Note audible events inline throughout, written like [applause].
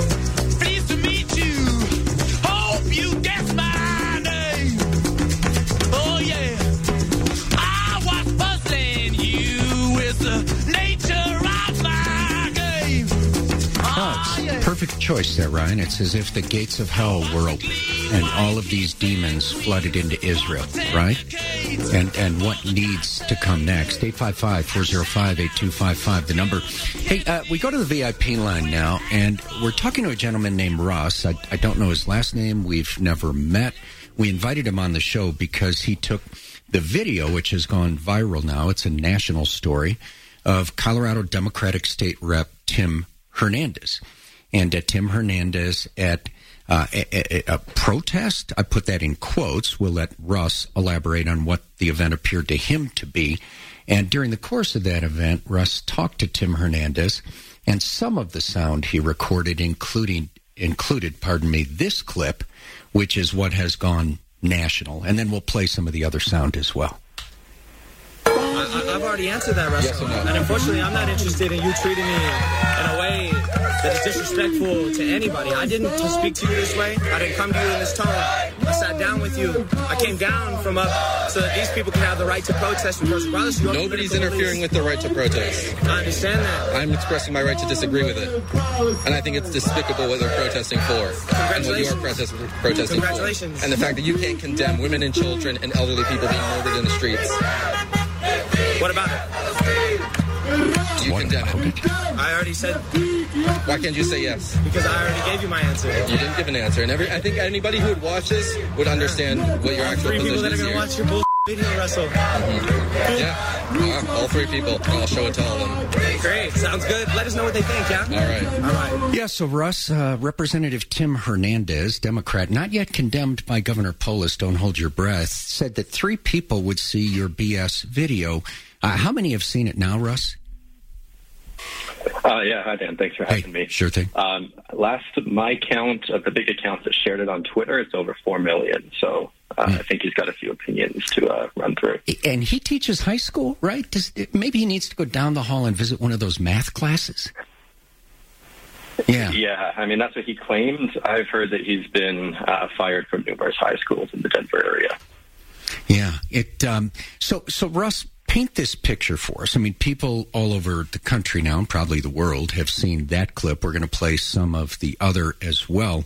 Pleased choice there, Ryan. It's as if the gates of hell were open and all of these demons flooded into Israel, right? And and what needs to come next? 855-405-8255, the number. Hey, uh, we go to the VIP line now, and we're talking to a gentleman named Ross. I, I don't know his last name. We've never met. We invited him on the show because he took the video, which has gone viral now. It's a national story of Colorado Democratic State Rep Tim Hernandez. And uh, Tim Hernandez at uh, a, a, a protest, I put that in quotes. We'll let Russ elaborate on what the event appeared to him to be. And during the course of that event, Russ talked to Tim Hernandez, and some of the sound he recorded, including included, pardon me, this clip, which is what has gone national. And then we'll play some of the other sound as well. I, I've already answered that, Russell. And unfortunately, I'm not interested in you treating me in a way that is disrespectful to anybody. I didn't speak to you this way. I didn't come to you in this tone. I sat down with you. I came down from up so that these people can have the right to protest because regardless of Nobody's political interfering with the right to protest. I understand that. I'm expressing my right to disagree with it. And I think it's despicable what they're protesting for. And what you are protest- protesting Congratulations. for. And the fact that you can't condemn women and children and elderly people being murdered in the streets. What about it? Do you condemn it? I already said Why can't you say yes? because I already gave you my answer. You didn't give an answer. And every, I think anybody who would watch this would understand what your actual Three people position that are is gonna here. watch your bull [laughs] video, Russell. Yeah, Uh, all three people. I'll show it to all of them. Great, sounds good. Let us know what they think, yeah. All right. All right. Yeah, so Russ, uh, Representative Tim Hernandez, Democrat, not yet condemned by Governor Polis, don't hold your breath, said that three people would see your BS video. Uh, how many have seen it now, Russ? Uh, yeah, hi Dan. Thanks for having me. Sure thing. Um, last my count of the big accounts that shared it on Twitter, it's over four million. So uh, I think he's got a few opinions to uh, run through. And he teaches high school, right? Does, maybe he needs to go down the hall and visit one of those math classes. Yeah. Yeah, I mean that's what he claims. I've heard that he's been uh, fired from numerous high schools in the Denver area. Yeah. It. Um, so so Russ, paint this picture for us. I mean, people all over the country now, and probably the world, have seen that clip. We're going to play some of the other as well,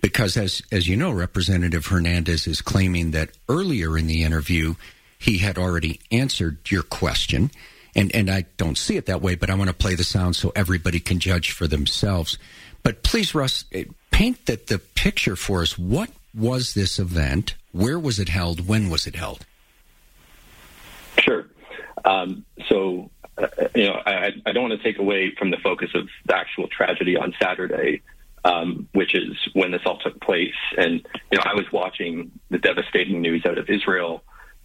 because as as you know, Representative Hernandez is claiming that earlier in the interview he had already answered your question. And, and I don't see it that way, but I want to play the sound so everybody can judge for themselves. But please, Russ, eh, paint that the picture for us. What was this event? Where was it held? When was it held? Um, so, uh, you know, I, I don't want to take away from the focus of the actual tragedy on Saturday, um, which is when this all took place. And, you know, I was watching the devastating news out of Israel,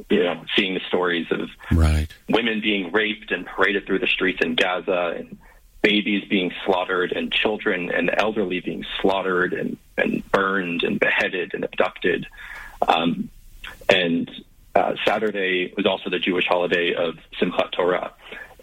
you know, seeing the stories of right. women being raped and paraded through the streets in Gaza and babies being slaughtered and children and elderly being slaughtered and, and burned and beheaded and abducted. Um, and uh, Saturday was also the Jewish holiday of Simchat Torah.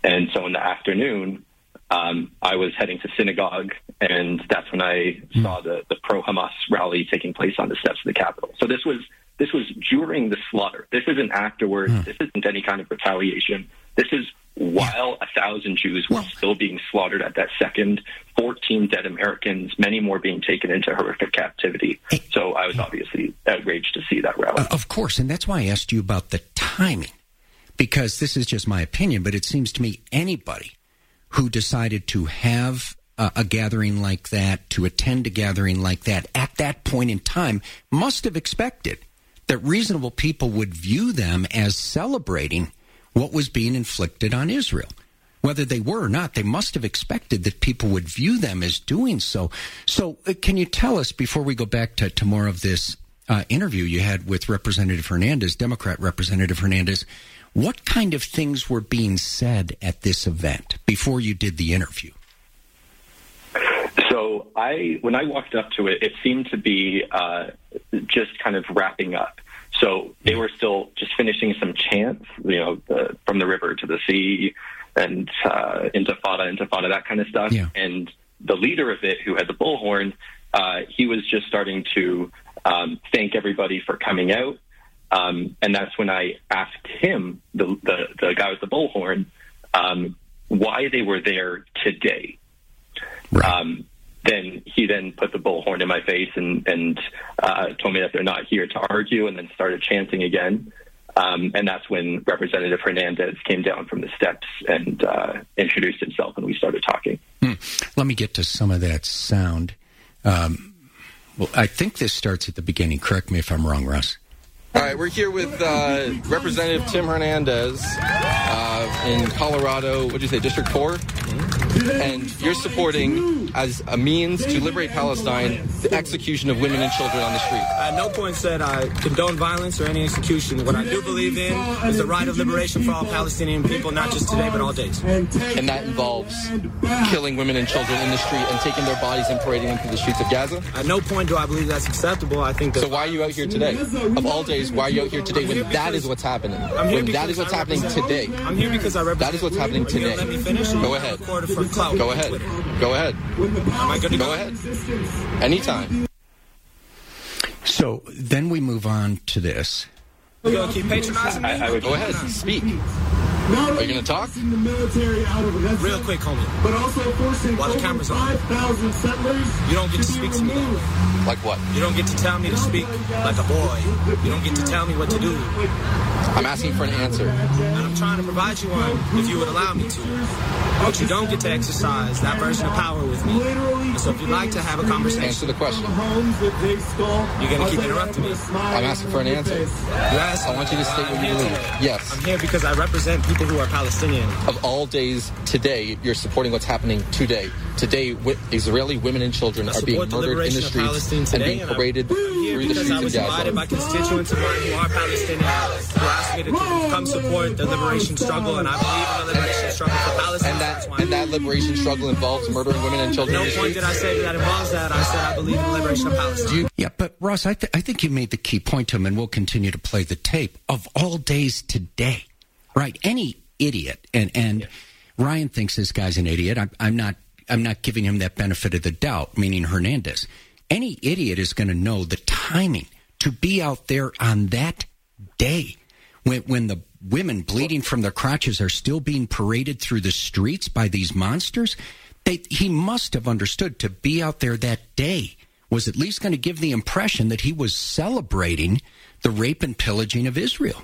And so in the afternoon, um, I was heading to synagogue, and that's when I saw the, the pro Hamas rally taking place on the steps of the Capitol. So this was this was during the slaughter. This isn't afterwards. This isn't any kind of retaliation. This is while a thousand Jews were still being slaughtered at that second, 14 dead Americans, many more being taken into horrific captivity. So I was obviously outraged to see that rally. Uh, of course, and that's why I asked you about the timing, because this is just my opinion, but it seems to me anybody who decided to have a, a gathering like that, to attend a gathering like that at that point in time, must have expected that reasonable people would view them as celebrating what was being inflicted on Israel. whether they were or not, they must have expected that people would view them as doing so. So, uh, can you tell us before we go back to, to more of this uh, interview you had with Representative Hernandez, Democrat Representative Hernandez, what kind of things were being said at this event before you did the interview? So I, when I walked up to it, it seemed to be uh, just kind of wrapping up. So they were still just finishing some chants, you know, the, from the river to the sea, and uh, intifada, intifada, that kind of stuff. Yeah. And the leader of it, who had the bullhorn, uh, he was just starting to um, thank everybody for coming out. Um, and that's when I asked him, the, the, the guy with the bullhorn, um, why they were there today. Um, then he then put the bullhorn in my face and, and uh, told me that they're not here to argue, and then started chanting again. Um, and that's when Representative Hernandez came down from the steps and uh, introduced himself, and we started talking. Hmm. Let me get to some of that sound. Um, well, I think this starts at the beginning. Correct me if I'm wrong, Russ. All right, we're here with uh, Representative Tim Hernandez uh, in Colorado. What did you say, District 4? And you're supporting, as a means to liberate Palestine, the execution of women and children on the street. At no point said I condone violence or any execution. What I do believe in is the right of liberation for all Palestinian people, not just today, but all days. And that involves killing women and children in the street and taking their bodies and parading them through the streets of Gaza. At no point do I believe that's acceptable. I think. So why are you out here today? Of all days, why are you out here today when that is what's happening? When that is what's happening today. I'm here because I represent. That is what's happening Are you gonna today. Let me finish. Go ahead. Recorder for clout. Go ahead. Go ahead. Am I good to Go ahead. Anytime. So then we move on to this. You gonna keep patronizing me? I, I would Go ahead. Speak. Are you going to talk? The military out of Gaza, Real quick, homie. but also forcing While the over camera's on. 5,000 settlers You don't get to be speak to me that removed. way. Like what? You don't get to tell me to speak like a boy. You don't get to tell me what to do. I'm asking for an answer. And I'm trying to provide you one if you would allow me to. But you don't get to exercise that version of power with me. And so if you'd like to have a conversation. Answer the question. Homes that they stole. You're gonna keep interrupting me. I'm asking for an answer. you ask, I want you to state what I'm you believe. Yes. I'm here because I represent people who are Palestinian. Of all days today, you're supporting what's happening today. Today, Israeli women and children are being murdered in the streets Palestine and today, being and I'm paraded here through the because I streets of was invited by constituents of mine who are Palestinian who asked me to come support the liberation struggle, and I believe in the liberation struggle for Palestine. And that and that liberation struggle involves murdering women and children no in the point streets. did I say that involves that. I said I believe in the liberation of Palestine. Yeah, but Russ, I, th- I think you made the key point to him, and we'll continue to play the tape of all days today. Right? Any idiot, and and Ryan thinks this guy's an idiot. I'm, I'm not. I'm not giving him that benefit of the doubt. Meaning Hernandez. Any idiot is going to know the timing to be out there on that day when when the women bleeding from their crotches are still being paraded through the streets by these monsters. They, he must have understood to be out there that day was at least going to give the impression that he was celebrating the rape and pillaging of Israel.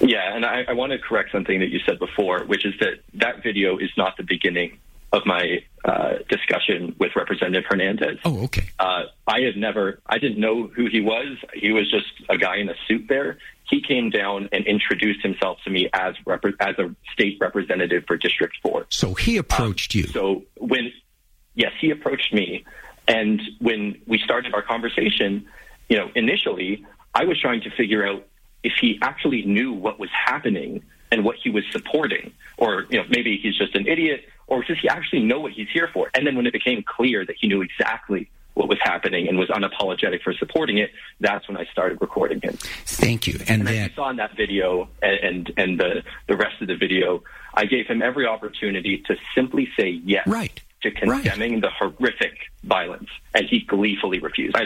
Yeah, and I, I want to correct something that you said before, which is that that video is not the beginning of my uh, discussion with Representative Hernandez. Oh, okay. Uh, I had never, I didn't know who he was. He was just a guy in a suit there. He came down and introduced himself to me as repre- as a state representative for District Four. So he approached you. So when, yes, he approached me, and when we started our conversation, you know, initially I was trying to figure out if he actually knew what was happening and what he was supporting, or you know, maybe he's just an idiot, or does he actually know what he's here for? And then when it became clear that he knew exactly what was happening and was unapologetic for supporting it, that's when I started recording him. Thank you. And And as you saw in that video and, and, and the, the rest of the video, I gave him every opportunity to simply say yes Right. To condemning the horrific violence, and he gleefully refused.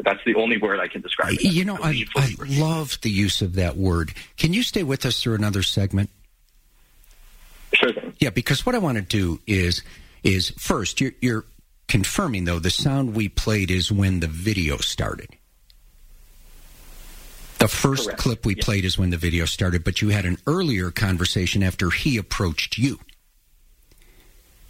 That's the only word I can describe it. you know, I, I love the use of that word. Can you stay with us through another segment? Sure thing. Yeah, because what I want to do is is first you're, you're confirming though the sound we played is when the video started. The first Correct. clip we Yes. played is when the video started, but you had an earlier conversation after he approached you.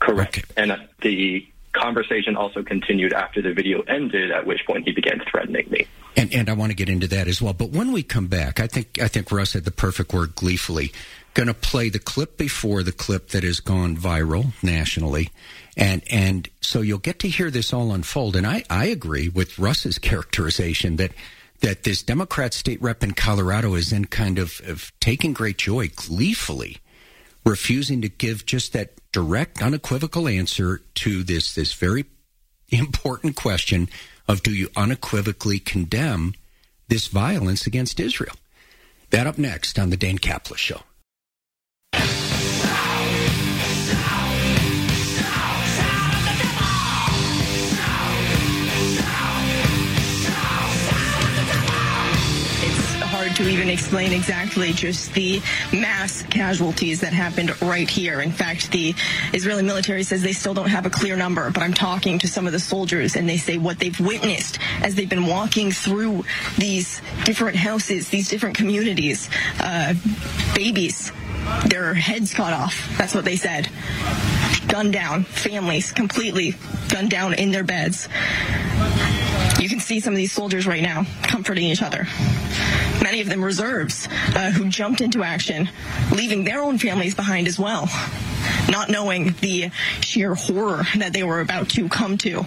Correct. Okay. And uh, the conversation also continued after the video ended, at which point he began threatening me. And and I want to get into that as well. But when we come back, I think I think Russ had the perfect word gleefully. going to play the clip before the clip that has gone viral nationally. And, and so you'll get to hear this all unfold. And I, I agree with Russ's [laughs] characterization that, that this Democrat state rep in Colorado is then kind of, of taking great joy, gleefully refusing to give just that direct, unequivocal answer to this, this very important question of do you unequivocally condemn this violence against Israel? That up next on the Dan Caplis Show. To even explain exactly just the mass casualties that happened right here. In fact, the Israeli military says they still don't have a clear number, but I'm talking to some of the soldiers and they say what they've witnessed as they've been walking through these different houses, these different communities, uh, babies, their heads cut off. That's what they said. Gunned down, families completely gunned down in their beds. You can see some of these soldiers right now comforting each other. Many of them reserves uh, who jumped into action, leaving their own families behind as well, not knowing the sheer horror that they were about to come to.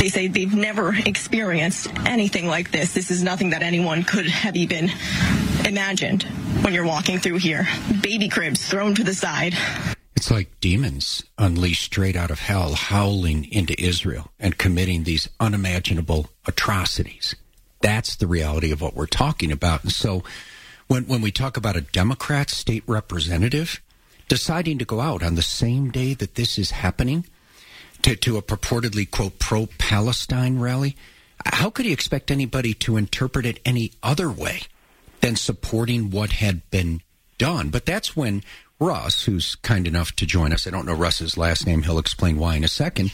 They say they've never experienced anything like this. This is nothing that anyone could have even imagined when you're walking through here. Baby cribs thrown to the side. It's like demons unleashed straight out of hell howling into Israel and committing these unimaginable atrocities. That's the reality of what we're talking about. And so when, when we talk about a Democrat state representative deciding to go out on the same day that this is happening to, to a purportedly, quote, pro Palestine rally, how could he expect anybody to interpret it any other way than supporting what had been done? But that's when Russ, who's kind enough to join us, I don't know Russ's last name, he'll explain why in a second.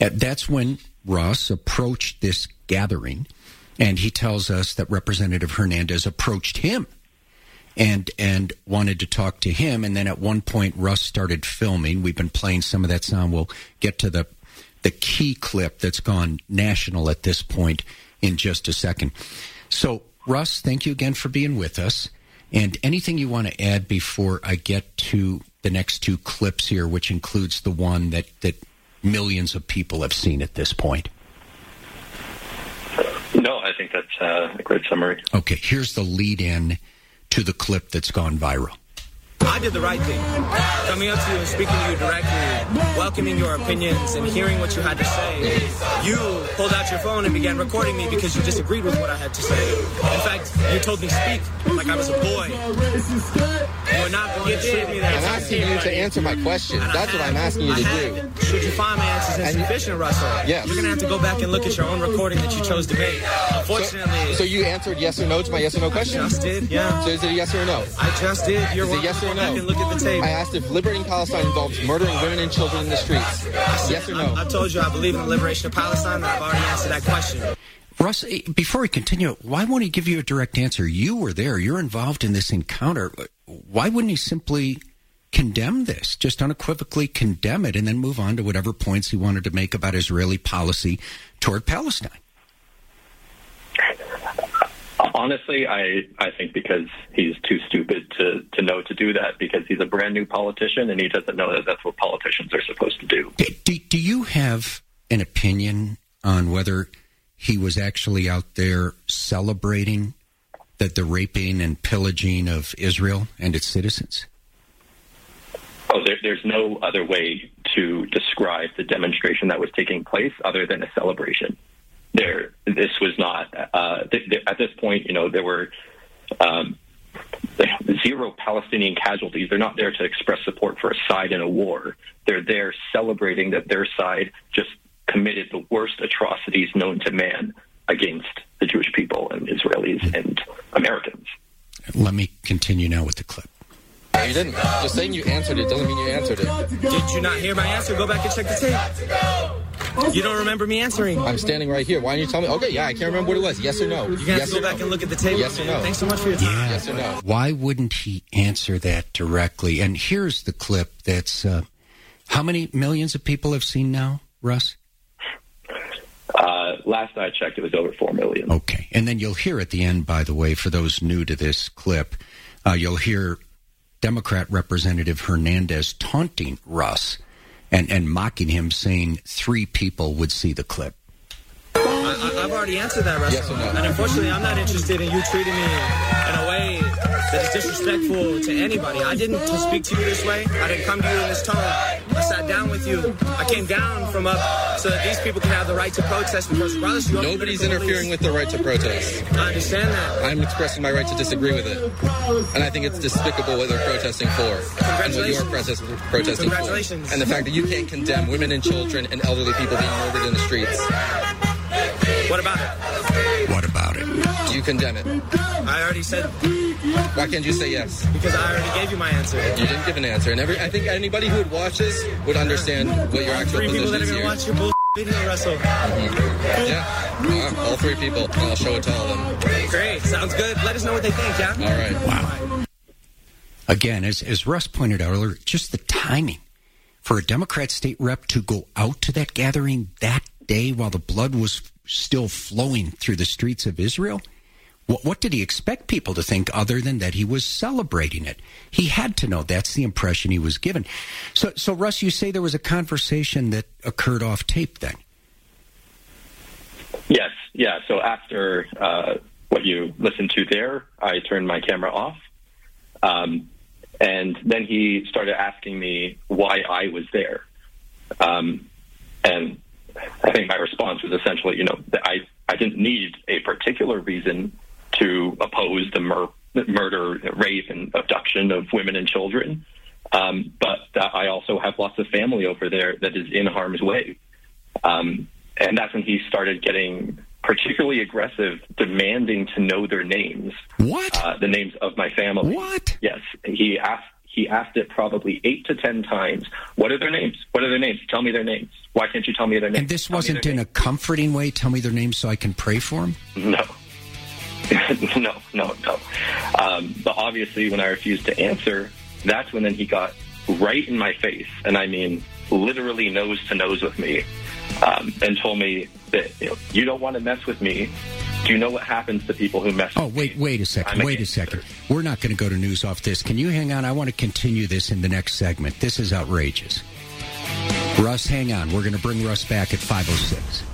Uh, That's when Russ approached this gathering, and he tells us that Representative Hernandez approached him and and wanted to talk to him. And then at one point, Russ started filming. We've been playing some of that sound. We'll get to the the key clip that's gone national at this point in just a second. So, Russ, thank you again for being with us. And anything you want to add before I get to the next two clips here, which includes the one that, that millions of people have seen at this point? No, I think that's uh, a great summary. Okay, here's the lead in to the clip that's gone viral. I did the right thing. Coming up to you and speaking to you directly, welcoming your opinions and hearing what you had to say. You pulled out your phone and began recording me because you disagreed with what I had to say. In fact, you told me speak like I was a boy. You were not going to treat me that I'm asking you to answer my question. That's what I'm asking you to do. Should you find my answers insufficient, Russell? Yes. You're going to have to go back and look at your own recording that you chose to make. Unfortunately, So you answered yes or no to my yes or no question? I just did, yeah. So is it a yes or a no? I just did. You're Is it yes to or no? back and look at the tape. I asked if liberating Palestine involves murdering women and children in the streets. Yes or no? I've told you I believe in the liberation of Palestine, and I've already answered that question. Russ, eh, before we continue, why won't he give you a direct answer? You were there. You're involved in this encounter. Why wouldn't he simply condemn this, just unequivocally condemn it, and then move on to whatever points he wanted to make about Israeli policy toward Palestine? Honestly, I, I think because he's too stupid to, to know to do that because he's a brand new politician and he doesn't know that that's what politicians are supposed to do. Do, do, do you have an opinion on whether he was actually out there celebrating that the raping and pillaging of Israel and its citizens? Oh, there, there's no other way to describe the demonstration that was taking place other than a celebration. There, this was not. Uh, th- th- at this point, you know, there were um, zero Palestinian casualties. They're not there to express support for a side in a war. They're there celebrating that their side just committed the worst atrocities known to man against the Jewish people and Israelis and Americans. Let me continue now with the clip. You didn't. Just saying you answered it doesn't mean you answered it. Did you not hear my answer? Go back and check the tape. You don't remember me answering. I'm standing right here. Why don't you tell me? Okay, yeah, I can't remember what it was. Yes or no? You're gonna yes to go back no? and look at the tape. Yes or no? Thanks so much for your time. Yes or no? Why wouldn't he answer that directly? And here's the clip that's uh, how many millions of people have seen now, Russ? Last I checked, it was over four million. Okay. And then you'll hear at the end, by the way, for those new to this clip, uh, you'll hear Democrat Representative Hernandez taunting Russ and, and mocking him, saying three people would see the clip. I, I, I've already answered that, Russ. Yes or no? And unfortunately, I'm not interested in you treating me in a way that is disrespectful to anybody. I didn't to speak to you this way. I didn't come to you in this tone. I sat down with you. I came down from up so that these people can have the right to protest because regardless you Nobody's interfering with the right to protest. I understand that. I'm expressing my right to disagree with it. And I think it's despicable what they're protesting for and what you're protest- protesting for. Congratulations. And the fact that you can't condemn women and children and elderly people being murdered in the streets. What about it? What about it? Do you condemn it? I already said Why can't you say yes? because I already gave you my answer. You didn't give an answer. And every, I think anybody who would watch this would understand what your actual Three people position that are is gonna here. watch your bull video, Russell. Mm-hmm. Yeah, Wow, all three people. And I'll show it to all of them. Great, sounds good. Let us know what they think, yeah. All right. Wow. Again, as, as Russ pointed out earlier, just the timing for a Democrat state rep to go out to that gathering that day while the blood was still flowing through the streets of Israel. What, what did he expect people to think other than that he was celebrating it? He had to know that's the impression he was given. So, so Russ, you say there was a conversation that occurred off tape then? Yes, yeah. So after uh, what you listened to there, I turned my camera off. Um, and then he started asking me why I was there. Um, and I think my response was essentially, you know, I, I didn't need a particular reason to oppose the mur- murder, rape, and abduction of women and children. Um, but I also have lots of family over there that is in harm's way. Um, and that's when he started getting particularly aggressive, demanding to know their names. What? Uh, the names of my family. What? Yes, he asked. He asked it probably eight to ten times. What are their names? What are their names? Tell me their names. Why can't you tell me their names? And this Tell wasn't in a comforting way. Tell me their names so I can pray for them. No. [laughs] no, no, no. Um, but obviously, when I refused to answer, that's when then he got right in my face, and I mean literally nose to nose with me, um, and told me that you, know, you don't want to mess with me. Do you know what happens to people who mess? Oh, with wait, wait a second. I'm Wait a second. We're not going to go to news off this. Can you hang on? I want to continue this in the next segment. This is outrageous. Russ, hang on. We're going to bring Russ back at 506.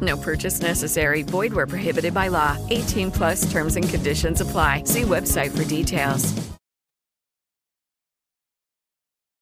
No purchase necessary. Void where prohibited by law. 18 plus terms and conditions apply. See website for details.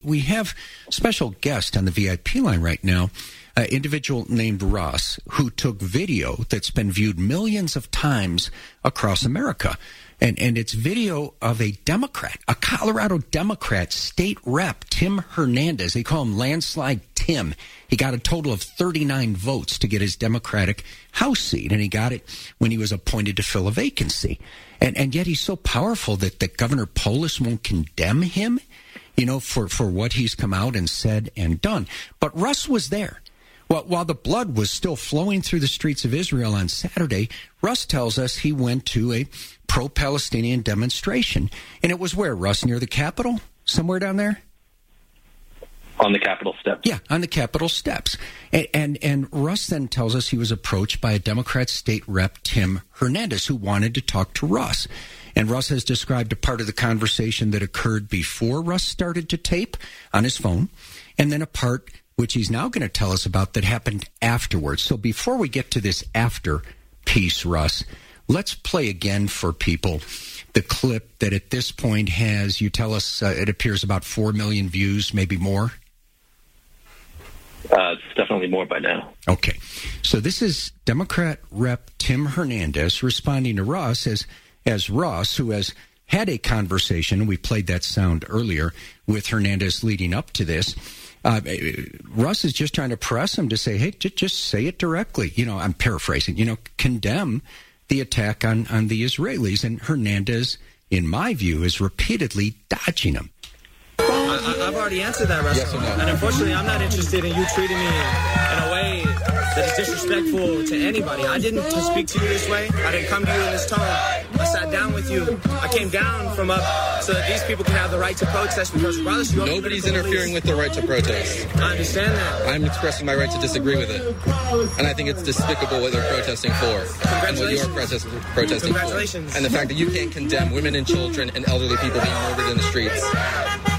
We have special guest on the VIP line right now, an individual named Ross, who took video that's been viewed millions of times across America. And, and it's video of a Democrat, a Colorado Democrat state rep, Tim Hernandez. They call him Landslide Tim. He got a total of 39 votes to get his Democratic House seat, and he got it when he was appointed to fill a vacancy. And, and yet he's so powerful that, that Governor Polis won't condemn him you know, for, for what he's come out and said and done. But Russ was there. Well, while the blood was still flowing through the streets of Israel on Saturday, Russ tells us he went to a pro Palestinian demonstration. And it was where, Russ, near the Capitol? Somewhere down there? On the Capitol steps. Yeah, on the Capitol steps. And, and and Russ then tells us he was approached by a Democrat state rep, Tim Hernandez, who wanted to talk to Russ. And Russ has described a part of the conversation that occurred before Russ started to tape on his phone, and then a part which he's now going to tell us about that happened afterwards. So before we get to this after piece, Russ, let's play again for people the clip that at this point has, you tell us, uh, it appears about 4 million views, maybe more. Uh, it's definitely more by now. Okay. So this is Democrat Rep Tim Hernandez responding to Ross as as Ross, who has had a conversation, we played that sound earlier, with Hernandez leading up to this. Uh, Russ is just trying to press him to say, hey, j- just say it directly. You know, I'm paraphrasing, you know, condemn the attack on, on the Israelis. And Hernandez, in my view, is repeatedly dodging him. I, I've already answered that, Russell. Yes or no? And unfortunately, I'm not interested in you treating me in a way that is disrespectful to anybody. I didn't speak to you this way. I didn't come to you in this tone. I sat down with you. I came down from up so that these people can have the right to protest because regardless, you Nobody's interfering with the right to protest. I understand that. I'm expressing my right to disagree with it. And I think it's despicable what they're protesting for. And what you're protest- protesting for. And the fact that you can't condemn women and children and elderly people being murdered in the streets.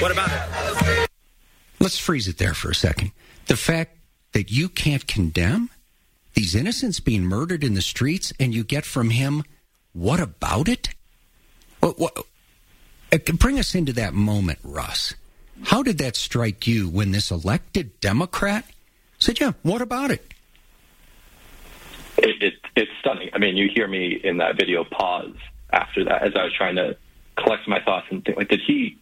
What about it? Let's freeze it there for a second. The fact that you can't condemn these innocents being murdered in the streets and you get from him, what about it? What, what, uh, bring us into that moment, Russ. How did that strike you when this elected Democrat said, yeah, what about it? it, it, it's stunning. I mean, you hear me in that video pause after that as I was trying to collect my thoughts and think, like, did he,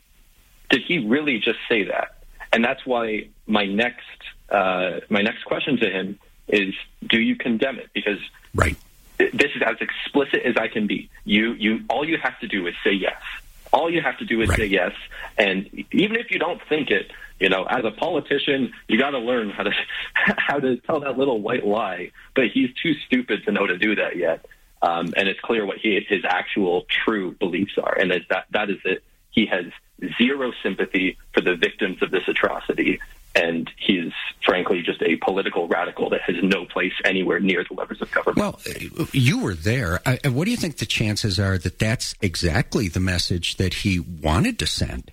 did he really just say that? And that's why my next, uh, my next question to him is, do you condemn it? Because right. this is as explicit as I can be. You, you, all you have to do is say yes. All you have to do is Right. say yes. And even if you don't think it, you know, as a politician, you got to learn how to [laughs] how to tell that little white lie. But he's too stupid to know to do that yet. Um, and it's clear what he, his actual true beliefs are, and that that is it. He has zero sympathy for the victims of this atrocity, and he's frankly just a political radical that has no place anywhere near the levers of government. Well, you were there. Uh, what do you think the chances are that that's exactly the message that he wanted to send?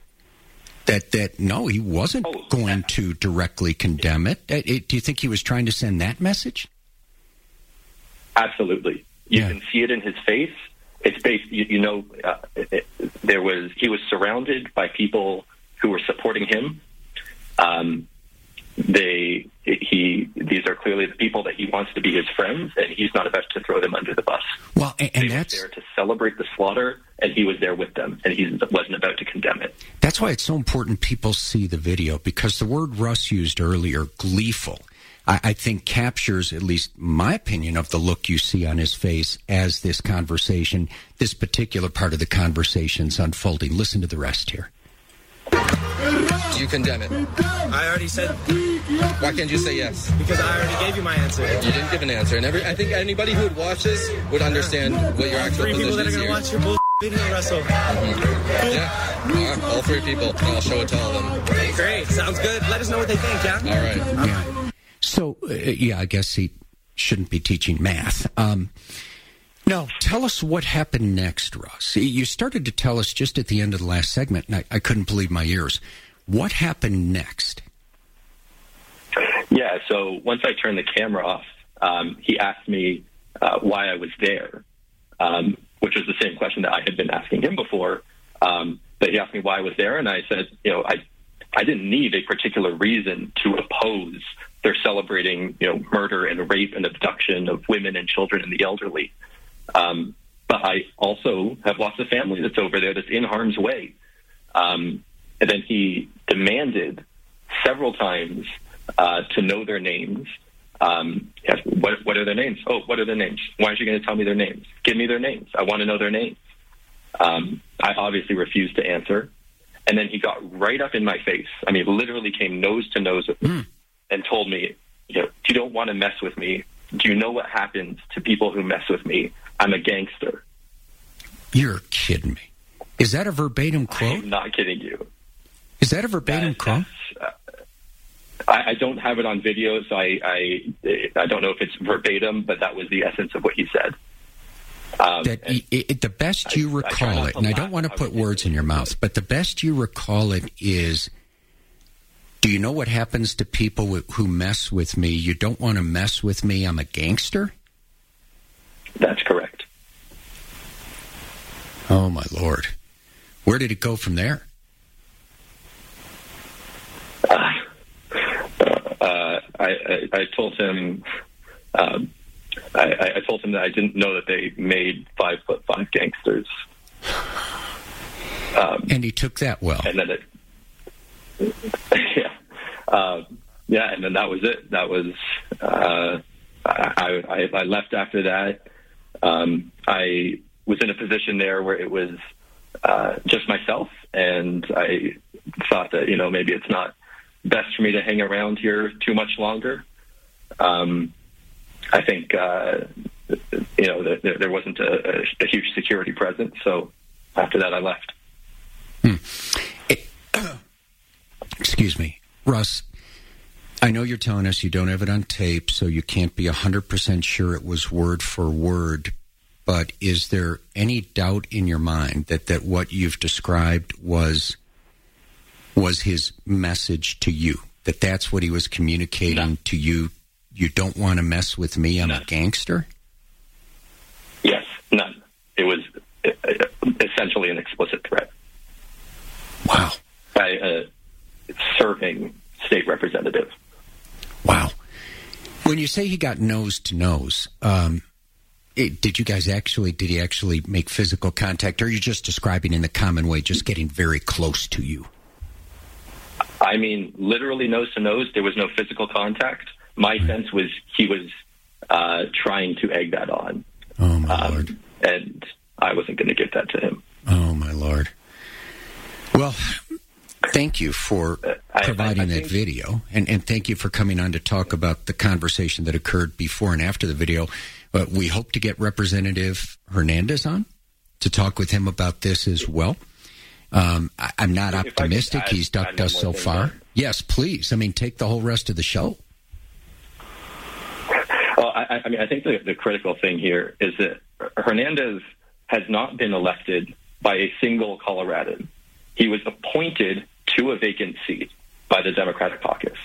That that no, he wasn't Oh, going to directly condemn it. It. Do you think he was trying to send that message? Absolutely. You Yeah. can see it in his face. It's based, you, you know, uh, it, there was, he was surrounded by people who were supporting him. Um, they, he, these are clearly the people that he wants to be his friends, and he's not about to throw them under the bus. Well, and, and that's there to celebrate the slaughter, and he was there with them, and he wasn't about to condemn it. That's why it's so important people see the video because the word Russ used earlier, gleeful, I, I think captures at least my opinion of the look you see on his face as this conversation, this particular part of the conversation's unfolding. Listen to the rest here. Do you condemn it? I already said Why can't you say yes? because I already gave you my answer. You didn't give an answer. And every, I think anybody who would watch this would understand what your actual Three people position that are is gonna here. watch your bull [laughs] video, Russell. Yeah, Uh, all three people. And I'll show it to all of them. Great, sounds good. Let us know what they think, yeah. All right. Yeah. So, uh, yeah, I guess he shouldn't be teaching math. Um, no, tell us what happened next, Russ. You started to tell us just at the end of the last segment, and I, I couldn't believe my ears. What happened next? Yeah, so once I turned the camera off, um, he asked me uh, why I was there, um, which was the same question that I had been asking him before. Um, but he asked me why I was there, and I said, you know, I, I didn't need a particular reason to oppose their celebrating, you know, murder and rape and abduction of women and children and the elderly. Um, but I also have lots of family that's over there that's in harm's way. Um, and then he demanded several times uh, to know their names. Um, what, what are their names? Oh, what are their names? Why aren't you going to tell me their names? Give me their names. I want to know their names. Um, I obviously refused to answer. And then he got right up in my face. I mean, literally came nose to nose with me and told me, you know, you don't want to mess with me. Do you know what happens to people who mess with me? I'm a gangster. You're kidding me. Is that a verbatim quote? I'm not kidding you. Is that a verbatim quote? I, I don't have it on video, so I, I I don't know if it's verbatim, but that was the essence of what he said. Um, That i i the best you I recall it, and I don't want to put words in your mouth, but the best you recall it is do you know what happens to people who mess with me? You don't want to mess with me. I'm a gangster? That's correct. Oh, my Lord. Where did it go from there? Uh, I, I, I told him, um, I, I- I told him that I didn't know that they made five foot five gangsters, um, And he took that well. and then it, [laughs] yeah, uh, yeah, and then that was it. That was uh, I, I, I left after that. Um, I was in a position there where it was uh, just myself, and I thought that you know maybe it's not best for me to hang around here too much longer. Um, I think uh, you know there, there wasn't a, a, a huge security presence, so after that I left. [coughs] Excuse me, Russ. I know you're telling us you don't have it on tape, so you can't be 100% sure it was word for word. But is there any doubt in your mind that, that what you've described was was his message to you? That that's what he was communicating to you? You don't want to mess with me. I'm a gangster. Yes, none. It was uh, essentially an explicit threat. Wow. By a serving state representative. Wow. When you say he got nose to nose, um, it, did you guys actually? Did he actually make physical contact, or are you just describing in the common way, just getting very close to you? I mean, literally nose to nose. There was no physical contact. My sense was he was uh, trying to egg that on. Oh my um, lord! And I wasn't going to give that to him. Oh my lord! Well, thank you for providing that video, and, and thank you for coming on to talk about the conversation that occurred before and after the video. Uh, we hope to get Representative Hernandez on to talk with him about this as well. Um, I, I'm not could optimistic. He's ducked us so far. Yes, please. I mean, take the whole rest of the show. Well, I, I mean, I think the, the critical thing here is that Hernandez has not been elected by a single Coloradan. He was appointed to a vacant seat by the Democratic caucus.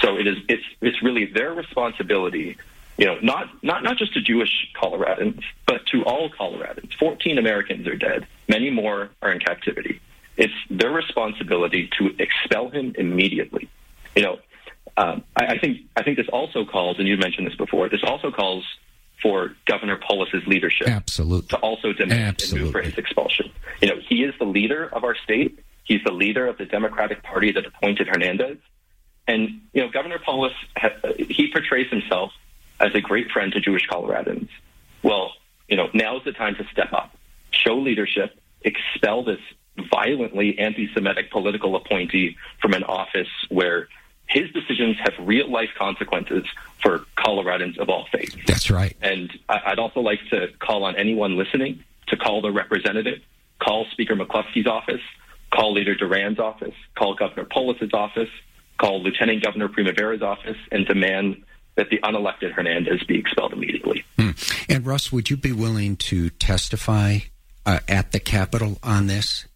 So it is it's it's really their responsibility, you know, not not not just to Jewish Coloradans, but to all Coloradans. Fourteen Americans are dead. Many more are in captivity. It's their responsibility to expel him immediately. You know, um, I, I think I think this also calls, and you mentioned this before. This also calls for Governor Polis's leadership Absolutely. to also demand and move for his expulsion. You know, he is the leader of our state. He's the leader of the Democratic Party that appointed Hernandez. And you know, Governor Polis—he portrays himself as a great friend to Jewish Coloradans. Well, you know, now's the time to step up, show leadership, expel this violently anti-Semitic political appointee from an office where his decisions have real life consequences for Coloradans of all faiths. That's right. And I'd also like to call on anyone listening to call the representative, call Speaker McCluskie's office, call Leader Duran's office, call Governor Polis's office, call Lieutenant Governor Primavera's office, and demand that the unelected Hernandez be expelled immediately. And Russ, would you be willing to testify uh, at the Capitol on this?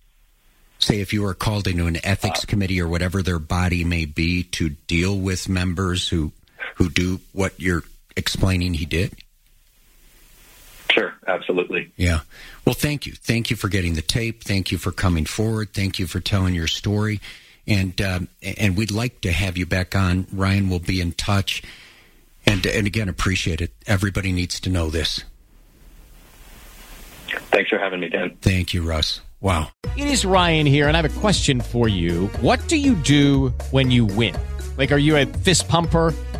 Say if you were called into an ethics committee or whatever their body may be to deal with members who who do what you're explaining he did. Sure, absolutely. Yeah. Well, thank you. Thank you for getting the tape. Thank you for coming forward. Thank you for telling your story. And um, and we'd like to have you back on. Ryan will be in touch. And and again, appreciate it. Everybody needs to know this. Thanks for having me, Dan. Thank you, Russ. Wow. It is Ryan here, and I have a question for you. What do you do when you win? Like, are you a fist pumper?